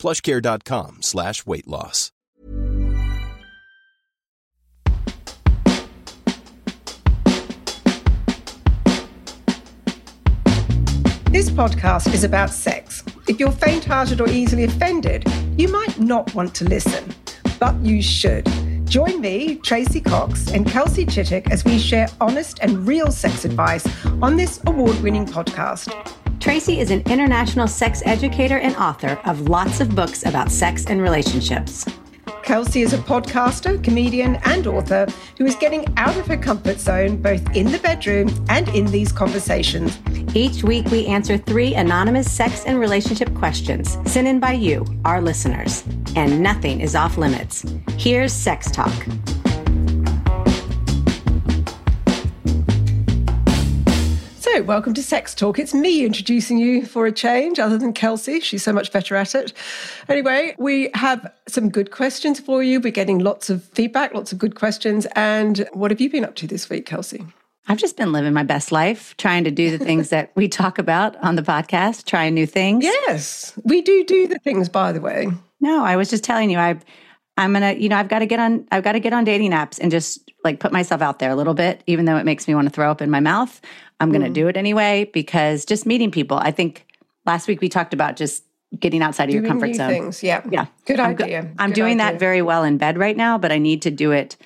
plushcare.com slash weight loss. This podcast is about sex. If you're faint hearted or easily offended, you might not want to listen, but you should. Join me, Tracey Cox, and Kelsey Chittick as we share honest and real sex advice on this award winning podcast. Tracey is an international sex educator and author of lots of books about sex and relationships. Kelsey is a podcaster, comedian, and author who is getting out of her comfort zone both in the bedroom and in these conversations. Each week, we answer three anonymous sex and relationship questions sent in by you, our listeners. And nothing is off limits. Here's Sex Talk. Welcome to Sex Talk. It's me introducing you for a change, other than Kelsey. She's so much better at it. Anyway, we have some good questions for you. We're getting lots of feedback, lots of good questions. And what have you been up to this week, Kelsey? I've just been living my best life, trying to do the things that we talk about on the podcast, trying new things. Yes, we do do the things, by the way. No, I was just telling you, I, I'm gonna, you know, I've got to get on, I've got to get on dating apps and just like put myself out there a little bit, even though it makes me want to throw up in my mouth. I'm going to mm. do it anyway because just meeting people. I think last week we talked about just getting outside of your comfort zone. Things. Yeah. Yeah. Good I'm idea. I'm Good doing idea. that very well in bed right now, but I need to do it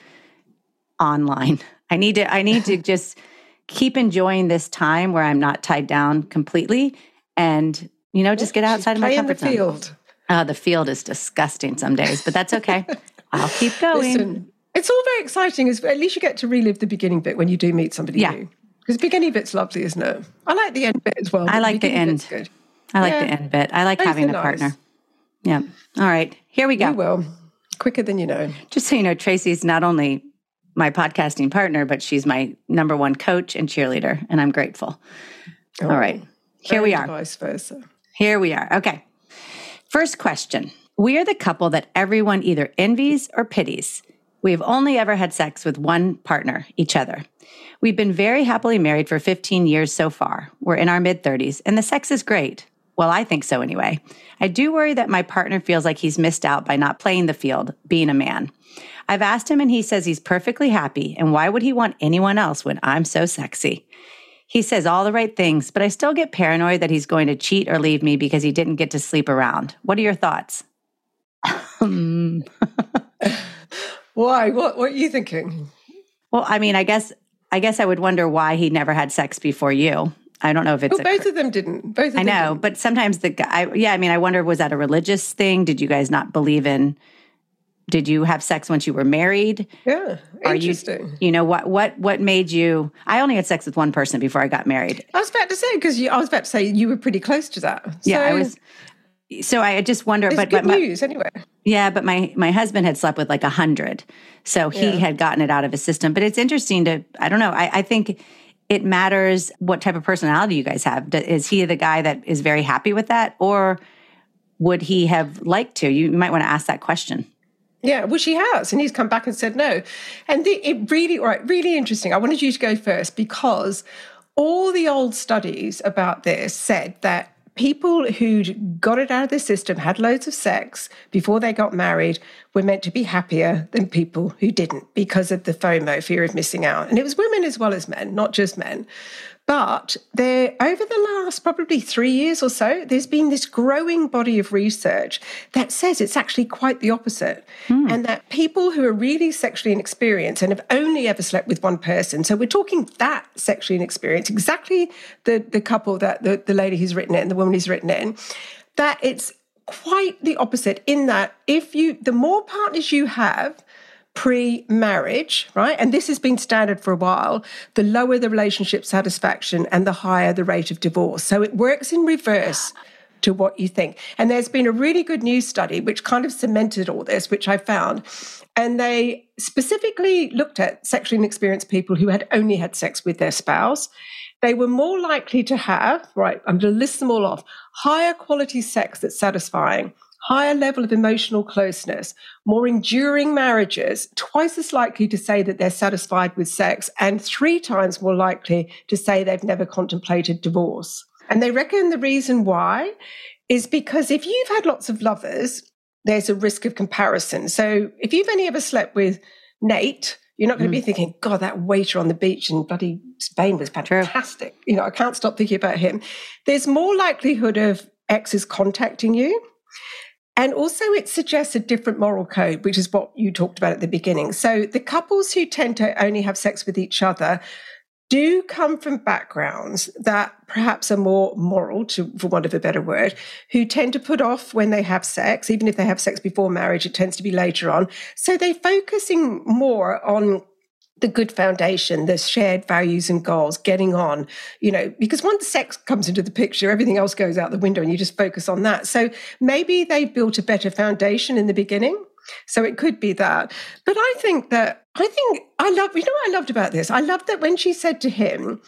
online. I need to I need to just keep enjoying this time where I'm not tied down completely and you know just get outside of my comfort the field. Uh, the field is disgusting some days, but that's okay. I'll keep going. Listen, it's all very exciting. At least you get to relive the beginning bit when you do meet somebody yeah. new. Because the beginning bit's lovely, isn't it? I like the end bit as well. I like the, the end. Good. I like yeah. the end bit. I like having a nice. partner. Yeah. All right. Here we go. You will. Quicker than you know. Just so you know, Tracey's not only my podcasting partner, but she's my number one coach and cheerleader, and I'm grateful. Oh, All right. Here we are. Vice versa. Here we are. Okay. First question. We are the couple that everyone either envies or pities. We have only ever had sex with one partner, each other. We've been very happily married for 15 years so far. We're in our mid 30s, and the sex is great. Well, I think so anyway. I do worry that my partner feels like he's missed out by not playing the field, being a man. I've asked him, and he says he's perfectly happy, and why would he want anyone else when I'm so sexy? He says all the right things, but I still get paranoid that he's going to cheat or leave me because he didn't get to sleep around. What are your thoughts? Why? What what are you thinking? Well, I mean, I guess I guess I would wonder why he never had sex before you. I don't know if it's well, both of them didn't. Both of I know, didn't. but sometimes the guy yeah, I mean, I wonder was that a religious thing? Did you guys not believe in did you have sex once you were married? Yeah. Are interesting. You, you know what what what made you I only had sex with one person before I got married. I was about to say because I was about to say you were pretty close to that. So yeah, I was so I just wonder, it's but good but my, news anyway. Yeah, but my my husband had slept with like a hundred, so he Yeah. had gotten it out of his system. But it's interesting to I don't know. I, I think it matters what type of personality you guys have. Is he the guy that is very happy with that, or would he have liked to? You might want to ask that question. Yeah, well, she has, and he's come back and said no. And the, it really, all right, really interesting. I wanted you to go first because all the old studies about this said that people who'd got it out of the system, had loads of sex before they got married, were meant to be happier than people who didn't because of the FOMO, fear of missing out. And it was women as well as men, not just men. But there, over the last probably three years or so, there's been this growing body of research that says it's actually quite the opposite. Hmm. And that people who are really sexually inexperienced and have only ever slept with one person, so we're talking that sexually inexperienced, exactly the, the couple that the, the lady who's written it and the woman who's written it, in, that it's quite the opposite in that if you, the more partners you have, pre marriage, right? And this has been standard for a while, the lower the relationship satisfaction and the higher the rate of divorce. So it works in reverse to what you think. And there's been a really good news study which kind of cemented all this, which I found. And they specifically looked at sexually inexperienced people who had only had sex with their spouse. They were more likely to have, right, I'm going to list them all off, higher quality sex that's satisfying, higher level of emotional closeness, more enduring marriages, twice as likely to say that they're satisfied with sex, and three times more likely to say they've never contemplated divorce. And they reckon the reason why is because if you've had lots of lovers, there's a risk of comparison. So if you've only ever slept with Nate, you're not going to mm. be thinking, God, that waiter on the beach in bloody Spain was fantastic. True. You know, I can't stop thinking about him. There's more likelihood of exes contacting you. And also, it suggests a different moral code, which is what you talked about at the beginning. So, the couples who tend to only have sex with each other do come from backgrounds that perhaps are more moral, to, for want of a better word, who tend to put off when they have sex, even if they have sex before marriage, it tends to be later on. So they're focusing more on the good foundation, the shared values and goals, getting on, you know, because once sex comes into the picture, everything else goes out the window and you just focus on that. So maybe they built a better foundation in the beginning. So it could be that. But I think that, I think I love, you know what I loved about this? I loved that when she said to him,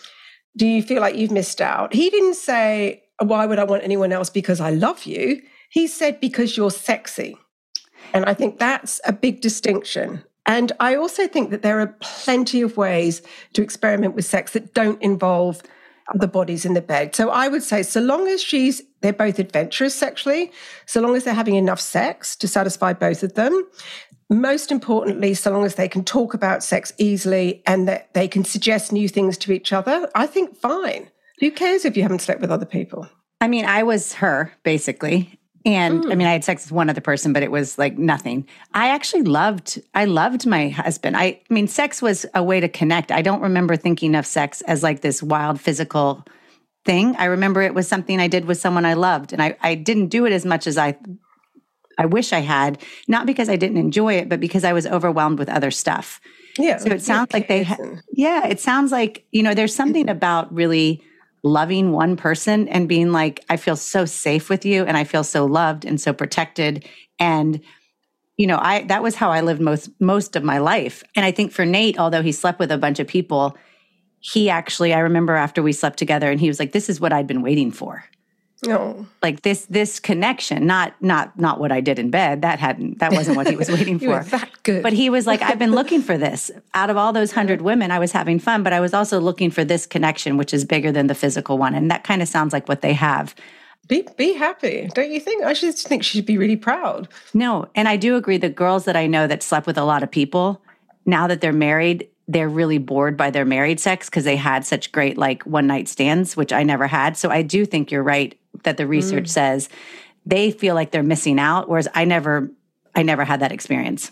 Do you feel like you've missed out? He didn't say, Why would I want anyone else because I love you? He said, Because you're sexy. And I think that's a big distinction. And I also think that there are plenty of ways to experiment with sex that don't involve the bodies in the bed. So I would say, so long as she's, they're both adventurous sexually, so long as they're having enough sex to satisfy both of them, most importantly, so long as they can talk about sex easily and that they can suggest new things to each other, I think fine. Who cares if you haven't slept with other people? I mean, I was her basically. And mm. I mean, I had sex with one other person, but it was like nothing. I actually loved, I loved my husband. I, I mean, sex was a way to connect. I don't remember thinking of sex as like this wild physical thing. I remember it was something I did with someone I loved. And I, I didn't do it as much as I I wish I had, not because I didn't enjoy it, but because I was overwhelmed with other stuff. Yeah. So it sounds like they, ha- yeah, it sounds like, you know, there's something about really loving one person and being like, I feel so safe with you and I feel so loved and so protected. And, you know, I, that was how I lived most, most of my life. And I think for Nate, although he slept with a bunch of people, he actually, I remember after we slept together and he was like, this is what I'd been waiting for. No. Like this this connection, not not not what I did in bed. That hadn't that wasn't what he was waiting for. that good. But he was like, I've been looking for this. Out of all those hundred women, I was having fun, but I was also looking for this connection, which is bigger than the physical one. And that kind of sounds like what they have. Be be happy, don't you think? I should think she should be really proud. No, and I do agree. The girls that I know that slept with a lot of people, now that they're married, they're really bored by their married sex because they had such great like one night stands, which I never had. So I do think you're right that the research mm. says they feel like they're missing out whereas i never i never had that experience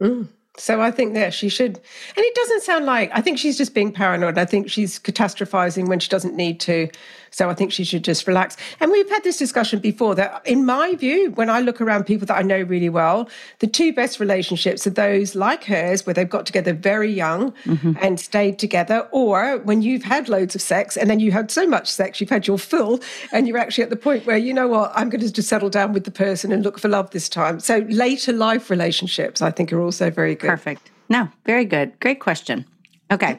mm. so i think that she should and it doesn't sound like i think she's just being paranoid i think she's catastrophizing when she doesn't need to so I think she should just relax. And we've had this discussion before that, in my view, when I look around people that I know really well, the two best relationships are those like hers, where they've got together very young mm-hmm. and stayed together, or when you've had loads of sex and then you had so much sex, you've had your fill, and you're actually at the point where, you know what, I'm going to just settle down with the person and look for love this time. So later life relationships, I think, are also very good. Perfect. No, very good. Great question. Okay.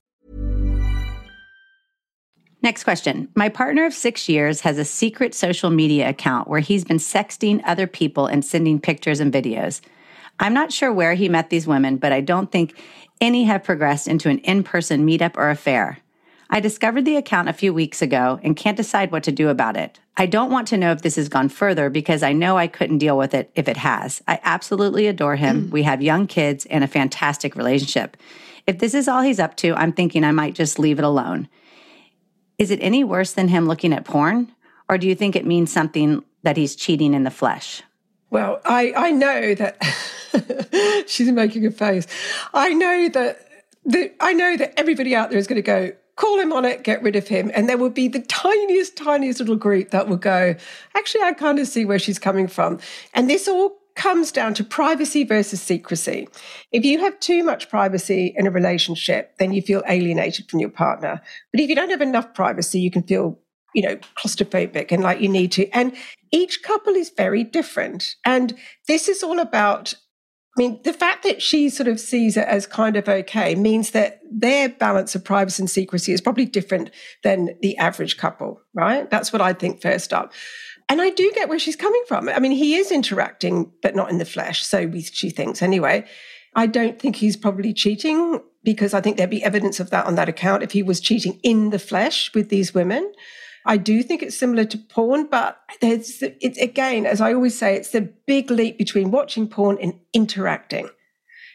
Next question. My partner of six years has a secret social media account where he's been sexting other people and sending pictures and videos. I'm not sure where he met these women, but I don't think any have progressed into an in person meetup or affair. I discovered the account a few weeks ago and can't decide what to do about it. I don't want to know if this has gone further because I know I couldn't deal with it if it has. I absolutely adore him. Mm. We have young kids and a fantastic relationship. If this is all he's up to, I'm thinking I might just leave it alone. Is it any worse than him looking at porn? Or do you think it means something that he's cheating in the flesh? Well, I, I know that she's making a face. I know that the, I know that everybody out there is going to go, call him on it, get rid of him. And there will be the tiniest, tiniest little group that will go, actually, I kind of see where she's coming from. And this all comes down to privacy versus secrecy. If you have too much privacy in a relationship, then you feel alienated from your partner. But if you don't have enough privacy, you can feel, you know, claustrophobic and like you need to. And each couple is very different. And this is all about I mean, the fact that she sort of sees it as kind of okay means that their balance of privacy and secrecy is probably different than the average couple, right? That's what I think first up. And I do get where she's coming from. I mean, he is interacting, but not in the flesh. So we, she thinks anyway. I don't think he's probably cheating because I think there'd be evidence of that on that account if he was cheating in the flesh with these women. I do think it's similar to porn, but there's it's again, as I always say, it's the big leap between watching porn and interacting.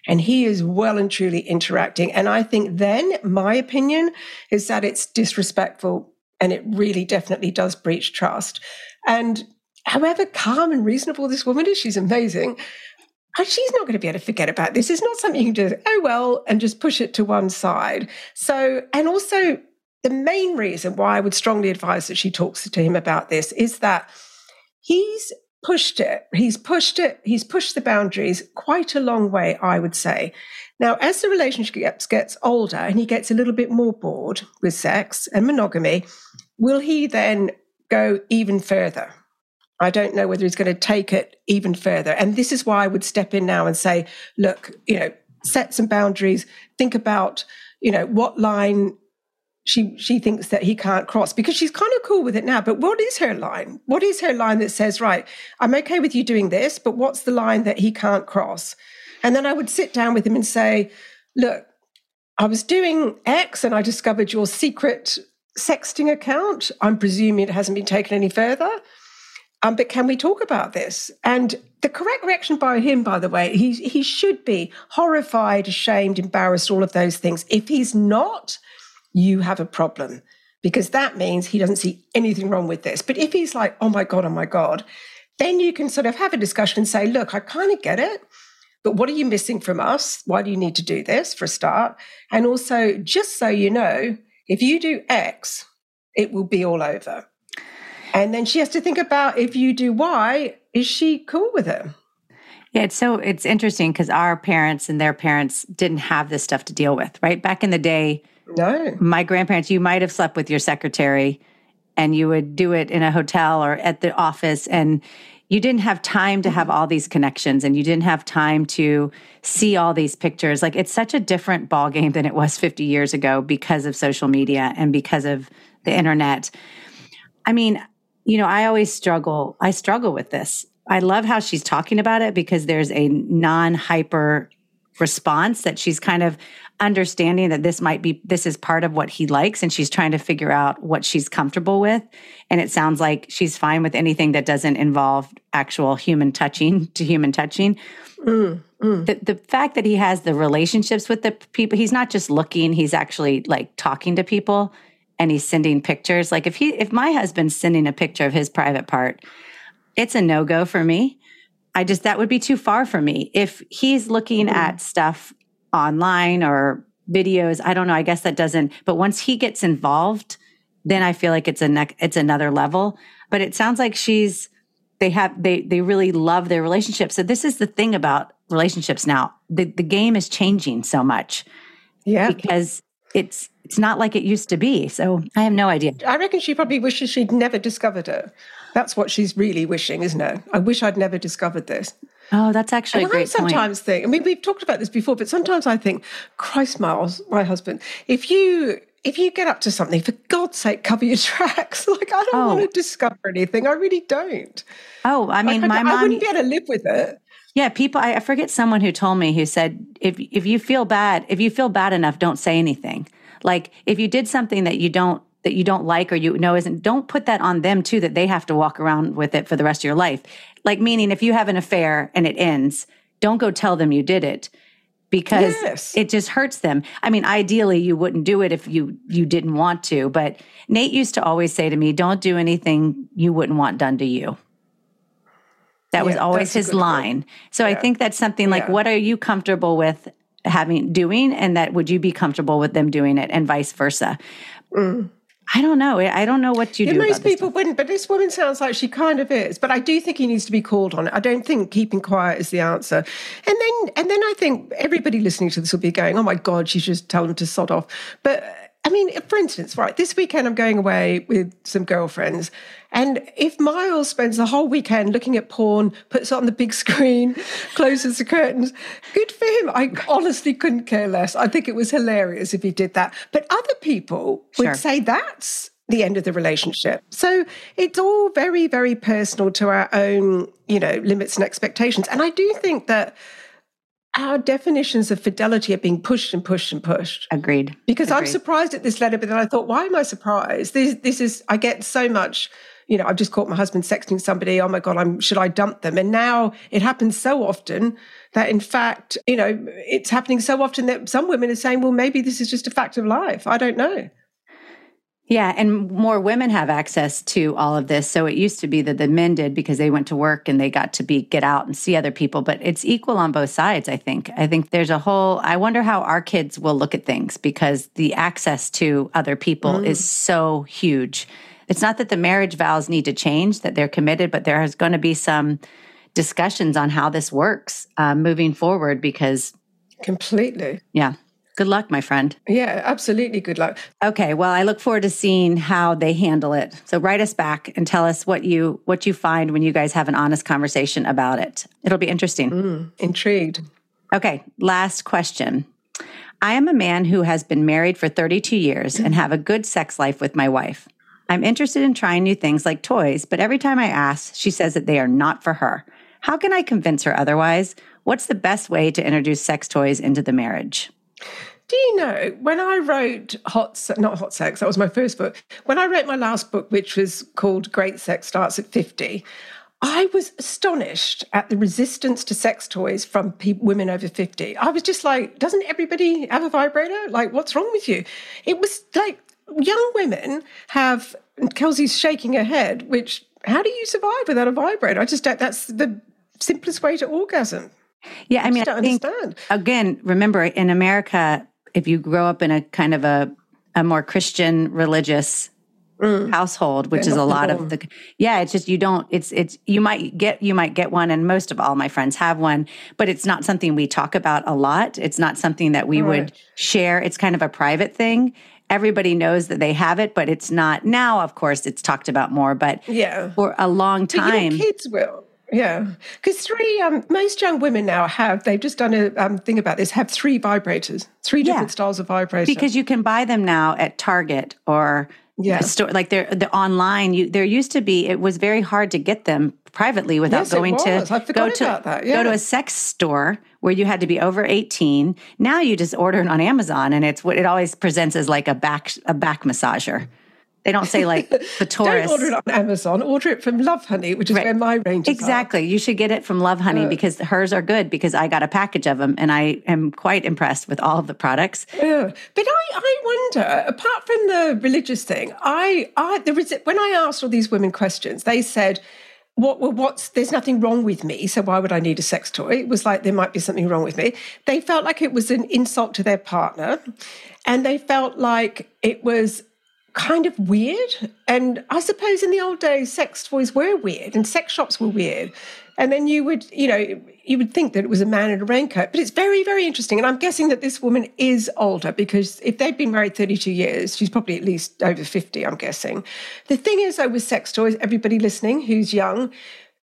And he is well and truly interacting. And I think then my opinion is that it's disrespectful and it really definitely does breach trust. And however calm and reasonable this woman is, she's amazing. She's not going to be able to forget about this. It's not something you can just, oh, well, and just push it to one side. So, and also, the main reason why I would strongly advise that she talks to him about this is that he's pushed it. He's pushed it. He's pushed the boundaries quite a long way, I would say. Now, as the relationship gets, gets older and he gets a little bit more bored with sex and monogamy, will he then go even further. I don't know whether he's going to take it even further. And this is why I would step in now and say, look, you know, set some boundaries, think about, you know, what line she she thinks that he can't cross because she's kind of cool with it now. But what is her line? What is her line that says, right, I'm okay with you doing this, but what's the line that he can't cross? And then I would sit down with him and say, look, I was doing X and I discovered your secret sexting account. I'm presuming it hasn't been taken any further. Um, but can we talk about this? And the correct reaction by him, by the way, he, he should be horrified, ashamed, embarrassed, all of those things. If he's not, you have a problem because that means he doesn't see anything wrong with this. But if he's like, oh my God, oh my God, then you can sort of have a discussion and say, look, I kind of get it. But what are you missing from us? Why do you need to do this for a start? And also, just so you know, if you do X, it will be all over. And then she has to think about if you do Y, is she cool with it? Yeah, it's so it's interesting because our parents and their parents didn't have this stuff to deal with, right? Back in the day, no. My grandparents, you might have slept with your secretary and you would do it in a hotel or at the office and you didn't have time to have all these connections and you didn't have time to see all these pictures. Like it's such a different ball game than it was 50 years ago because of social media and because of the internet. I mean you know i always struggle i struggle with this. I love how she's talking about it because there's a non-hyper response that she's kind of understanding that this might be this is part of what he likes and she's trying to figure out what she's comfortable with. And it sounds like she's fine with anything that doesn't involve actual human touching to human touching. Mm, mm. The, the fact that he has the relationships with the people he's not just looking he's actually like talking to people and he's sending pictures. Like if he if my husband's sending a picture of his private part it's a no-go for me I just, that would be too far for me. If he's looking mm-hmm. at stuff online or videos, I don't know. I guess that doesn't, but once he gets involved, then I feel like it's a neck, it's another level. But it sounds like she's they have they they really love their relationship. So this is the thing about relationships now. The the game is changing so much. Yeah. Because it's it's not like it used to be. So I have no idea. I reckon she probably wishes she'd never discovered it. That's what she's really wishing, isn't it? I wish I'd never discovered this. Oh, that's actually and a great I sometimes point. think, I mean, we've talked about this before, but sometimes I think, Christ, Miles, my husband, if you if you get up to something, for God's sake, cover your tracks. Like I don't Oh. want to oh. discover anything. I really don't. Oh, I mean, Like, my I, mom. I wouldn't be able to live with it. Yeah, people. I, I forget someone who told me who said if if you feel bad, if you feel bad enough, don't say anything. Like if you did something that you don't that you don't like or you know isn't, don't put that on them too. That they have to walk around with it for the rest of your life. Like meaning, if you have an affair and it ends, don't go tell them you did it because Yes. it just hurts them. I mean, ideally, you wouldn't do it if you you didn't want to. But Nate used to always say to me, "Don't do anything you wouldn't want done to you." That was always his line. So I think that's something like, Yeah. what are you comfortable with having doing, and that would you be comfortable with them doing it, and vice versa. I don't know. I don't know what you Yeah, do. most people wouldn't, but this woman sounds like she kind of is. But I do think he needs to be called on it. I don't think keeping quiet is the answer. And then, and then I think everybody listening to this will be going, "Oh my God, she should just tell them to sod off." But I mean, for instance, right, this weekend I'm going away with some girlfriends, and if Miles spends the whole weekend looking at porn, puts it on the big screen, closes the curtains, good for him. I honestly couldn't care less. I think it was hilarious if he did that. But other people Sure. would say that's the end of the relationship. So it's all very, very personal to our own, you know, limits and expectations. And I do think that our definitions of fidelity are being pushed and pushed and pushed. Agreed. Because I'm surprised at this letter, but then I thought, why am I surprised? This this is I get so much, you know, I've just caught my husband sexting somebody, oh my God, I'm should I dump them? And now it happens so often that in fact, you know, it's happening so often that some women are saying, well, maybe this is just a fact of life. I don't know. Yeah, and more women have access to all of this. So it used to be that the men did because they went to work and they got to be get out and see other people, but it's equal on both sides, I think. I think there's a whole I wonder how our kids will look at things because the access to other people is so huge. It's not that the marriage vows need to change, that they're committed, but there is going to be some discussions on how this works uh, moving forward because, Completely. yeah, good luck, my friend. Yeah, absolutely. Good luck. Okay, well, I look forward to seeing how they handle it. So write us back and tell us what you what you find when you guys have an honest conversation about it. It'll be interesting. Mm, intrigued. Okay, last question. I am a man who has been married for 32 years and have a good sex life with my wife. I'm interested in trying new things like toys, but every time I ask, she says that they are not for her. How can I convince her otherwise? What's the best way to introduce sex toys into the marriage? Do you know when I wrote Hot, not Hot Sex, that was my first book. When I wrote my last book, which was called Great Sex Starts at 50, I was astonished at the resistance to sex toys from pe- women over 50. I was just like, doesn't everybody have a vibrator? Like, what's wrong with you? It was like young women have, Kelsey's shaking her head, which, how do you survive without a vibrator? I just don't, that's the simplest way to orgasm. Yeah, I mean, just I think understand. again, remember in America, if you grow up in a kind of a a more Christian religious mm. household, which They're is a lot of the yeah, it's just you don't it's it's you might get you might get one and most of all my friends have one, but it's not something we talk about a lot. It's not something that we would share. It's kind of a private thing. Everybody knows that they have it, but it's not now, of course, it's talked about more, but Yeah. for a long time. kids will. Yeah, because three, um, most young women now have, they've just done a um, thing about this, have three vibrators, three Yeah. different styles of vibrator. because you can buy them now at Target or Yeah. store like they're the online you there used to be it was very hard to get them privately without Yes, going to go to that, go to a sex store where you had to be over 18 now you just order it on Amazon and it's what it always presents as like a back a back massager they don't say like the Don't order it on Amazon, order it from Lovehoney, which is Right. where my ranges Exactly. You should get it from Lovehoney uh. because hers are good because I got a package of them and I am quite impressed with all of the products. Yeah. But I, I wonder, apart from the religious thing, I, I, there is, when I asked all these women questions, they said, what, well, what's, there's nothing wrong with me, so why would I need a sex toy? It was like there might be something wrong with me. They felt like it was an insult to their partner, and they felt like it was kind of weird. And I suppose in the old days, sex toys were weird and sex shops were weird. And then you would, you know, you would think that it was a man in a raincoat. But it's very, very interesting. And I'm guessing that this woman is older because if they've been married 32 years, she's probably at least over 50, I'm guessing. The thing is, though, with sex toys, everybody listening who's young,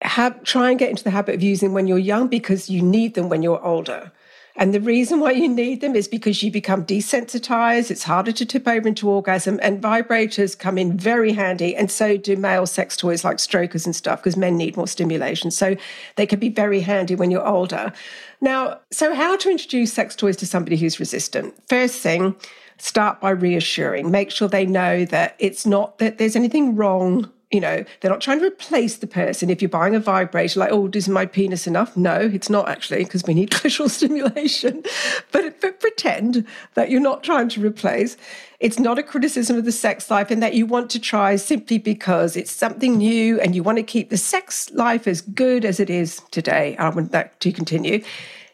have, try and get into the habit of using when you're young because you need them when you're older. And the reason why you need them is because you become desensitized. It's harder to tip over into orgasm, and vibrators come in very handy. And so do male sex toys like strokers and stuff, because men need more stimulation. So they can be very handy when you're older. Now, so how to introduce sex toys to somebody who's resistant? First thing, start by reassuring. Make sure they know that it's not that there's anything wrong you know, they're not trying to replace the person. If you're buying a vibrator, like, oh, is my penis enough? No, it's not actually, because we need clitoral stimulation. But, but pretend that you're not trying to replace. It's not a criticism of the sex life and that you want to try simply because it's something new and you want to keep the sex life as good as it is today. I want that to continue.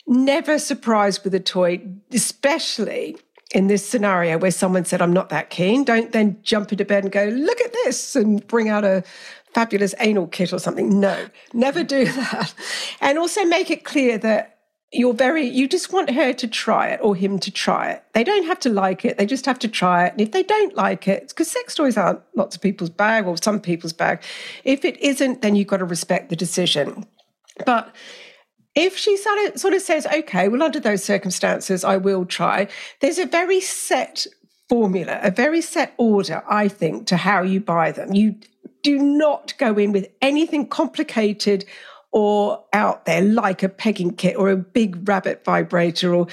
Never surprised with a toy, especially in this scenario where someone said, I'm not that keen, don't then jump into bed and go, look at this, and bring out a fabulous anal kit or something. No, never do that. And also make it clear that you're very, you just want her to try it or him to try it. They don't have to like it, they just have to try it. And if they don't like it, because sex toys aren't lots of people's bag or some people's bag, if it isn't, then you've got to respect the decision. But if she sort of, sort of says, okay, well, under those circumstances, I will try, there's a very set formula, a very set order, I think, to how you buy them. You do not go in with anything complicated or out there like a pegging kit or a big rabbit vibrator or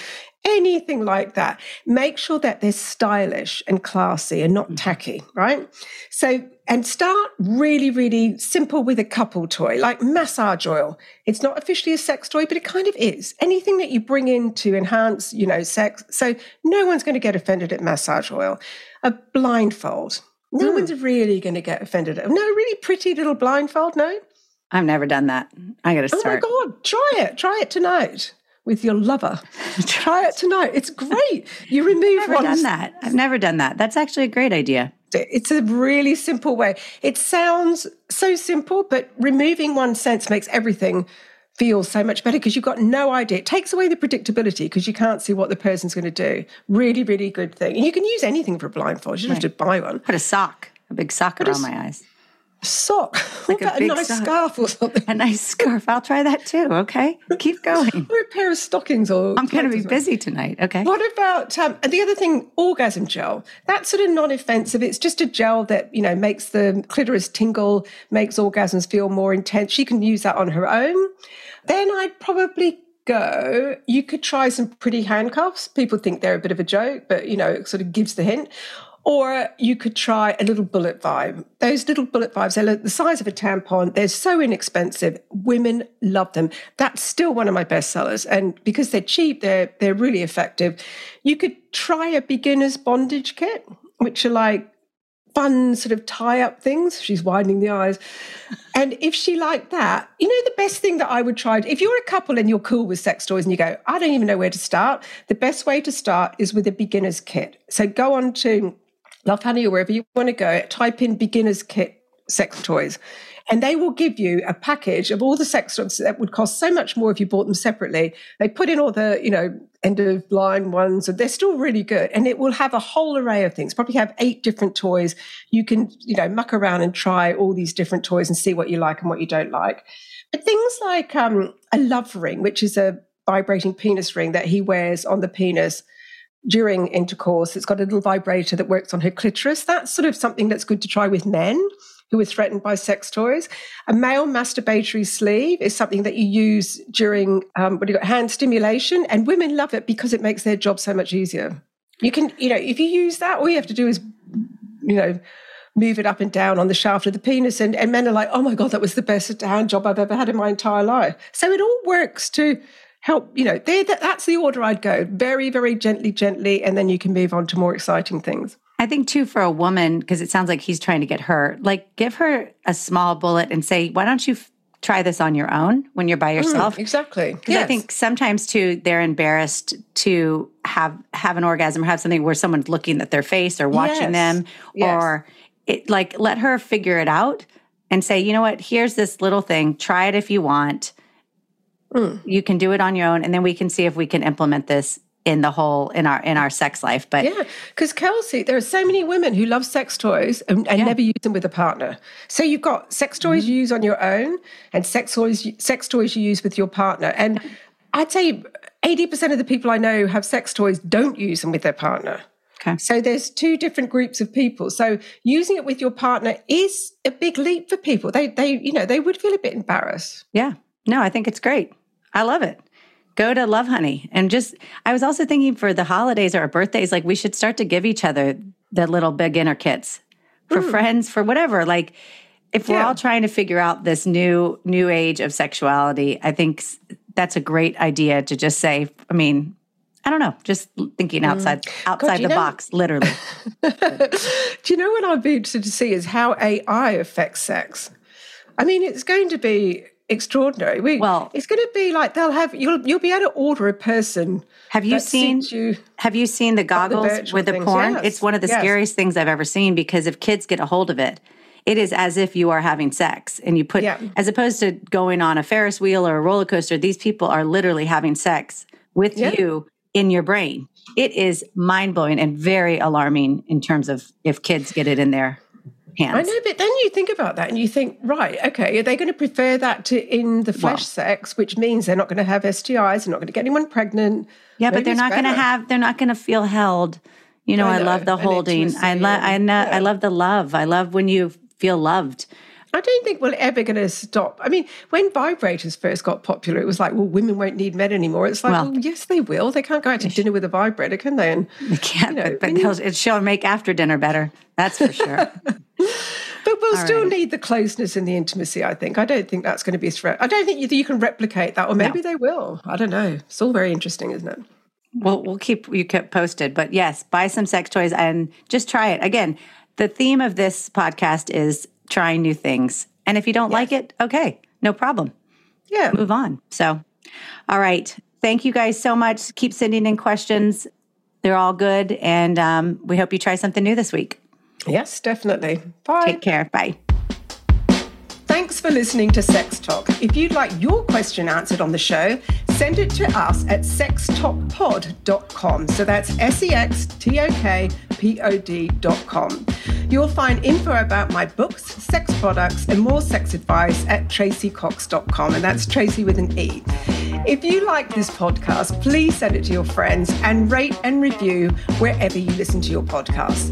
anything like that. Make sure that they're stylish and classy and not mm. tacky, right? So, and start really, really simple with a couple toy, like massage oil. It's not officially a sex toy, but it kind of is. Anything that you bring in to enhance, you know, sex. So no one's going to get offended at massage oil. A blindfold. No mm. one's really going to get offended. No, really pretty little blindfold. No. I've never done that. I got to start. Oh my God, try it. Try it tonight with your lover. Try it tonight. It's great. You remove I've never one. done that. I've never done that. That's actually a great idea. It's a really simple way. It sounds so simple, but removing one sense makes everything feel so much better because you've got no idea. It takes away the predictability because you can't see what the person's going to do. Really, really good thing. And you can use anything for a blindfold. You don't right. have to buy one. Put a sock, a big sock Put around a, my eyes sock. Like a, a, nice sock. scarf or something. A nice scarf. I'll try that too. Okay. Keep going. or a pair of stockings or. I'm going to be busy tonight. Okay. What about um, the other thing, orgasm gel? That's sort of non offensive. It's just a gel that, you know, makes the clitoris tingle, makes orgasms feel more intense. She can use that on her own. Then I'd probably go, you could try some pretty handcuffs. People think they're a bit of a joke, but you know, it sort of gives the hint. Or you could try a little bullet vibe. Those little bullet vibes, they're the size of a tampon. They're so inexpensive. Women love them. That's still one of my best sellers. And because they're cheap, they're, they're really effective. You could try a beginner's bondage kit, which are like fun sort of tie up things. She's widening the eyes. And if she liked that, you know, the best thing that I would try, if you're a couple and you're cool with sex toys and you go, I don't even know where to start, the best way to start is with a beginner's kit. So go on to Lovehoney or wherever you want to go, type in beginner's kit sex toys. And they will give you a package of all the sex toys that would cost so much more if you bought them separately. They put in all the, you know, end of line ones, and they're still really good. And it will have a whole array of things. Probably have eight different toys. You can, you know, muck around and try all these different toys and see what you like and what you don't like. But things like um, a love ring, which is a vibrating penis ring that he wears on the penis during intercourse. It's got a little vibrator that works on her clitoris. That's sort of something that's good to try with men who are threatened by sex toys. A male masturbatory sleeve is something that you use during um, what do you got hand stimulation, and women love it because it makes their job so much easier. You can, you know, if you use that, all you have to do is, you know, move it up and down on the shaft of the penis, and, and men are like, oh my god, that was the best hand job I've ever had in my entire life. So it all works to help, you know, that's the order I'd go very, very gently, gently, and then you can move on to more exciting things. I think too for a woman, because it sounds like he's trying to get her, like give her a small bullet and say, why don't you try this on your own when you're by yourself. Mm, exactly. Because I think sometimes too they're embarrassed to have have an orgasm or have something where someone's looking at their face or watching Yes. them Yes. or it like let her figure it out and say, you know what, here's this little thing. Try it if you want. Mm. You can do it on your own, and then we can see if we can implement this in the whole in our in our sex life. But Yeah, because Kelsey, there are so many women who love sex toys and, and Yeah. never use them with a partner. So you've got sex toys you use on your own and sex toys sex toys you use with your partner. And I'd say eighty percent of the people I know who have sex toys don't use them with their partner. Okay. So there's two different groups of people. So using it with your partner is a big leap for people. They they you know they would feel a bit embarrassed. Yeah. No, I think it's great. I love it. Go to Lovehoney. And just, I was also thinking for the holidays or our birthdays, like we should start to give each other the little beginner kits for mm. friends, for whatever. Like if we're all trying to figure out this new, new age of sexuality, I think that's a great idea to just say, I mean, I don't know, just thinking mm. outside, outside you the know- box, literally. Do you know what I'd be interested to see is how AI affects sex? I mean, it's going to be extraordinary. We, Well- it's going to be like they'll have you'll you'll be able to order a person. Have you seen? you. Have you seen the goggles virtual with the things, porn? yes, It's one of the yes. scariest things I've ever seen because if kids get a hold of it, it is as if you are having sex and you put Yeah. as opposed to going on a Ferris wheel or a roller coaster, these people are literally having sex with Yeah. you in your brain. It is mind blowing and very alarming in terms of if kids get it in their hands. I know, but then you think about that and you think, right, okay, are they going to prefer that to in the flesh Well- sex, which means they're not going to have STIs, they're not going to get anyone pregnant. Yeah, but they're not going to have. They're not going to feel held. You know, I I, love the holding. I love. I know. yeah. I love the love. I love when you feel loved. I don't think we're ever going to stop. I mean, when vibrators first got popular, it was like, well, women won't need men anymore. It's like, Well- well, yes, they will. They can't go out to dinner with a vibrator, can they? And, They can't, know, but, but you- they'll, make after dinner better. That's for sure. but we'll still right. need the closeness and the intimacy, I think. I don't think that's going to be a threat. I don't think you, you can replicate that, or maybe they will. I don't know. It's all very interesting, isn't it? we'll we'll keep you kept posted. But yes, buy some sex toys and just try it. Again, the theme of this podcast is trying new things. And if you don't like it, okay, no problem. Yeah. Move on. So, all right. Thank you guys so much. Keep sending in questions. They're all good. And um, we hope you try something new this week. Yes, definitely. Bye. Take care. Bye. Thanks for listening to Sex Talk. If you'd like your question answered on the show, send it to us at sextalkpod.com. So that's S E X T O K P O D.com. You'll find info about my books, sex products, and more sex advice at traceycox.com. And that's Tracey with an E. If you like this podcast, please send it to your friends and rate and review wherever you listen to your podcasts.